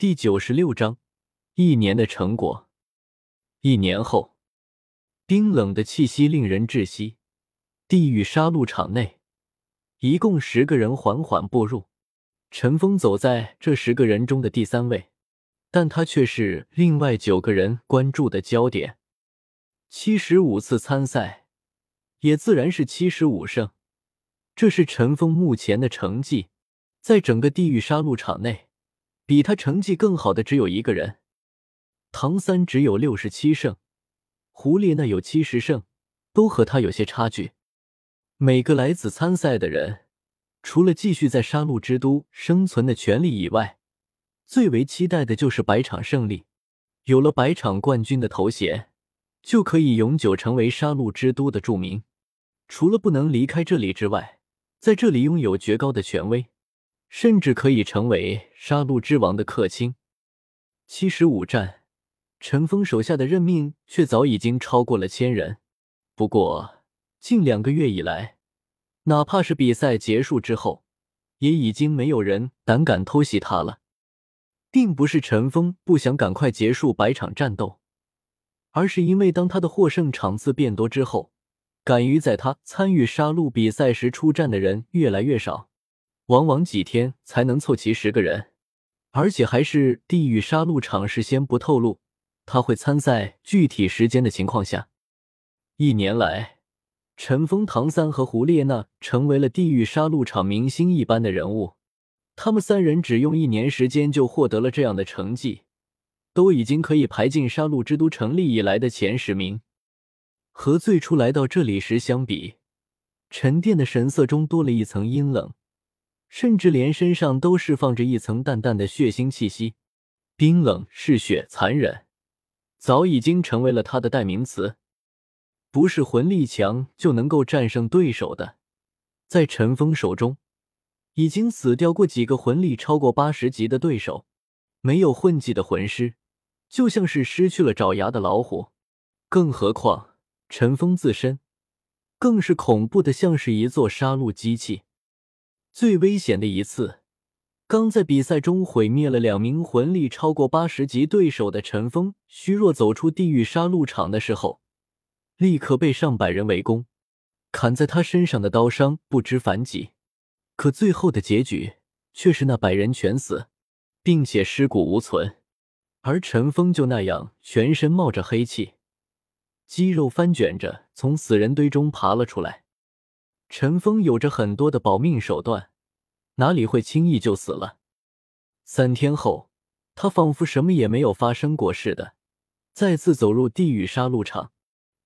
第九十六章，一年的成果。一年后，冰冷的气息令人窒息。地狱杀戮场内，一共十个人缓缓步入。陈峰走在这十个人中的第三位，但他却是另外九个人关注的焦点。七十五次参赛，也自然是七十五胜。这是陈峰目前的成绩，在整个地狱杀戮场内，比他成绩更好的只有一个人。唐三只有六十七胜，胡列娜有七十胜，都和他有些差距。每个来此参赛的人，除了继续在杀戮之都生存的权利以外，最为期待的就是百场胜利。有了百场冠军的头衔，就可以永久成为杀戮之都的著名。除了不能离开这里之外，在这里拥有绝高的权威，甚至可以成为杀戮之王的客卿。七十五战，陈峰手下的任命却早已经超过了千人。不过近两个月以来，哪怕是比赛结束之后，也已经没有人胆敢偷袭他了。并不是陈峰不想赶快结束百场战斗，而是因为当他的获胜场次变多之后。敢于在他参与杀戮比赛时出战的人越来越少，往往几天才能凑齐十个人，而且还是地狱杀戮场事先不透露他会参赛具体时间的情况下。一年来，陈峰、唐三和胡列娜成为了地狱杀戮场明星一般的人物。他们三人只用一年时间就获得了这样的成绩，都已经可以排进杀戮之都成立以来的前十名。和最初来到这里时相比，沉淀的神色中多了一层阴冷，甚至连身上都释放着一层淡淡的血腥气息。冰冷、嗜血、残忍，早已经成为了他的代名词。不是魂力强就能够战胜对手的。在陈峰手中，已经死掉过几个魂力超过八十级的对手。没有混迹的魂师，就像是失去了爪牙的老虎。更何况。陈峰自身更是恐怖的，像是一座杀戮机器。最危险的一次，刚在比赛中毁灭了两名魂力超过八十级对手的陈峰，虚弱走出地狱杀戮场的时候，立刻被上百人围攻，砍在他身上的刀伤不知凡几。可最后的结局却是那百人全死，并且尸骨无存，而陈峰就那样全身冒着黑气。肌肉翻卷着从死人堆中爬了出来。陈峰有着很多的保命手段，哪里会轻易就死了？三天后，他仿佛什么也没有发生过似的，再次走入地狱杀戮场。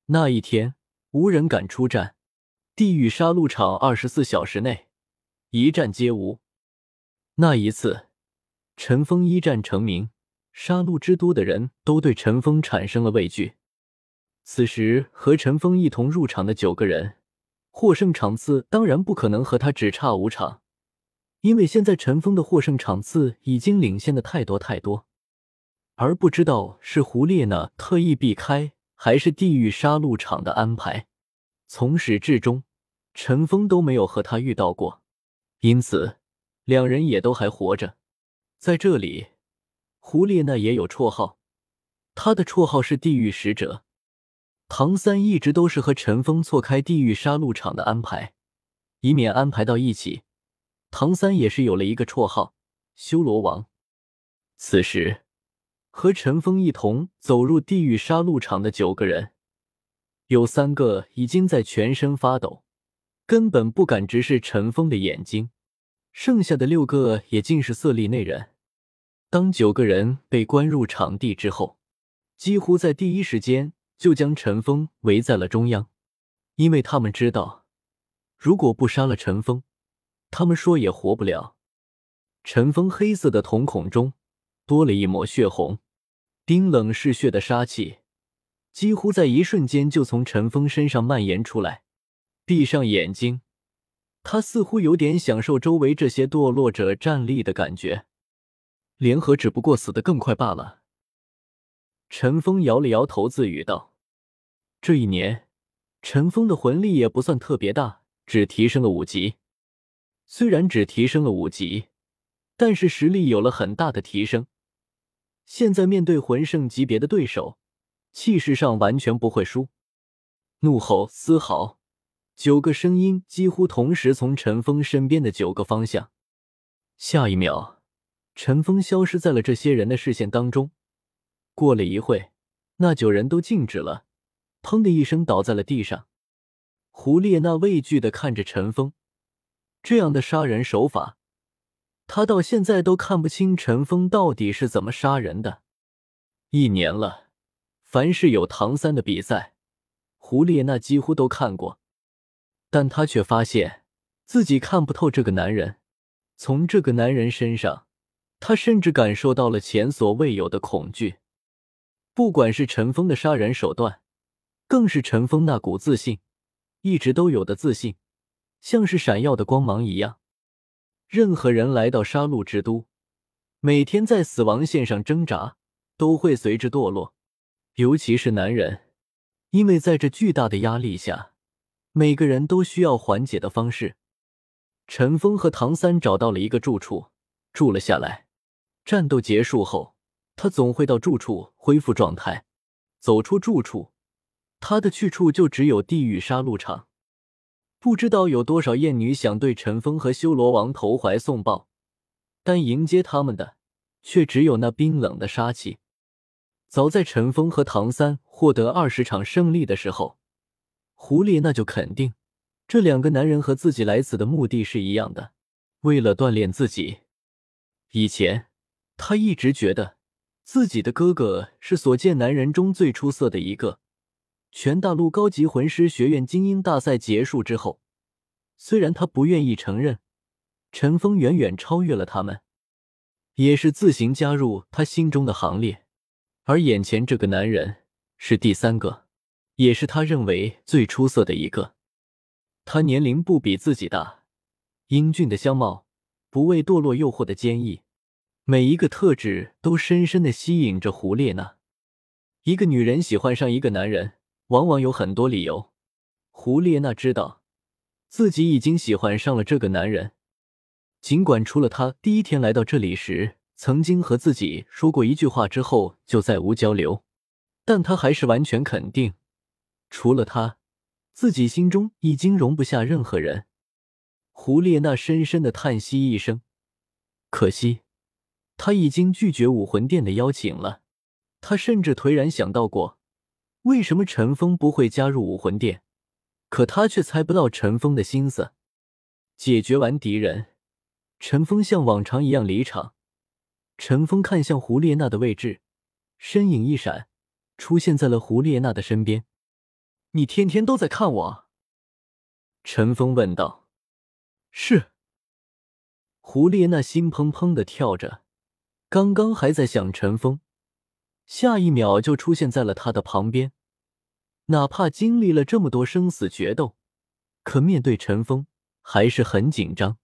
那一天，无人敢出战。地狱杀戮场二十四小时内一战皆无。那一次，陈峰一战成名，杀戮之都的人都对陈峰产生了畏惧。此时和陈峰一同入场的九个人，获胜场次当然不可能和他只差五场，因为现在陈峰的获胜场次已经领先的太多太多。而不知道是胡列娜特意避开，还是地狱杀戮场的安排，从始至终，陈峰都没有和他遇到过，因此两人也都还活着。在这里，胡列娜也有绰号，她的绰号是地狱使者。唐三一直都是和陈峰错开地狱杀戮场的安排，以免安排到一起。唐三也是有了一个绰号——修罗王。此时，和陈峰一同走入地狱杀戮场的九个人，有三个已经在全身发抖，根本不敢直视陈峰的眼睛；剩下的六个也尽是色厉内荏。当九个人被关入场地之后，几乎在第一时间。就将陈峰围在了中央，因为他们知道，如果不杀了陈峰，他们说也活不了。陈峰黑色的瞳孔中多了一抹血红，冰冷嗜血的杀气几乎在一瞬间就从陈峰身上蔓延出来。闭上眼睛，他似乎有点享受周围这些堕落者站立的感觉。联合只不过死得更快罢了。陈峰摇了摇头，自语道：“这一年，陈峰的魂力也不算特别大，只提升了五级。虽然只提升了五级，但是实力有了很大的提升，现在面对魂圣级别的对手，气势上完全不会输。怒吼、嘶嚎，九个声音几乎同时从陈峰身边的九个方向。下一秒，陈峰消失在了这些人的视线当中。过了一会，那九人都静止了，砰的一声倒在了地上。胡列娜畏惧的看着陈峰，这样的杀人手法。他到现在都看不清陈峰到底是怎么杀人的。一年了，凡是有唐三的比赛，胡列娜几乎都看过，但她却发现自己看不透这个男人。从这个男人身上，他甚至感受到了前所未有的恐惧。不管是陈峰的杀人手段，更是陈峰那股自信，一直都有的自信，像是闪耀的光芒一样。任何人来到杀戮之都，每天在死亡线上挣扎，都会随之堕落。尤其是男人，因为在这巨大的压力下，每个人都需要缓解的方式。陈峰和唐三找到了一个住处，住了下来。战斗结束后，他总会到住处恢复状态。走出住处，他的去处就只有地狱杀戮场。不知道有多少艳女想对陈峰和修罗王投怀送抱，但迎接他们的却只有那冰冷的杀气。早在陈峰和唐三获得二十场胜利的时候，狐狸那就肯定这两个男人和自己来此的目的是一样的，为了锻炼自己。以前他一直觉得自己的哥哥是所见男人中最出色的一个。全大陆高级魂师学院精英大赛结束之后，虽然他不愿意承认，陈峰远远超越了他们，也是自行加入他心中的行列。而眼前这个男人是第三个，也是他认为最出色的一个。他年龄不比自己大，英俊的相貌，不畏堕落诱惑的坚毅，每一个特质都深深的吸引着胡列娜。一个女人喜欢上一个男人。往往有很多理由。胡列娜知道自己已经喜欢上了这个男人，尽管除了他第一天来到这里时曾经和自己说过一句话之后就再无交流，但他还是完全肯定，除了他，自己心中已经容不下任何人。胡列娜深深的叹息一声，可惜他已经拒绝武魂殿的邀请了。他甚至颓然想到过。为什么陈峰不会加入武魂殿？可他却猜不到陈峰的心思。解决完敌人，陈峰像往常一样离场。陈峰看向胡列娜的位置，身影一闪，出现在了胡列娜的身边。“你天天都在看我？”陈峰问道。“是。”胡列娜心砰砰的跳着，刚刚还在想陈峰。下一秒就出现在了他的旁边，哪怕经历了这么多生死决斗，可面对陈峰还是很紧张。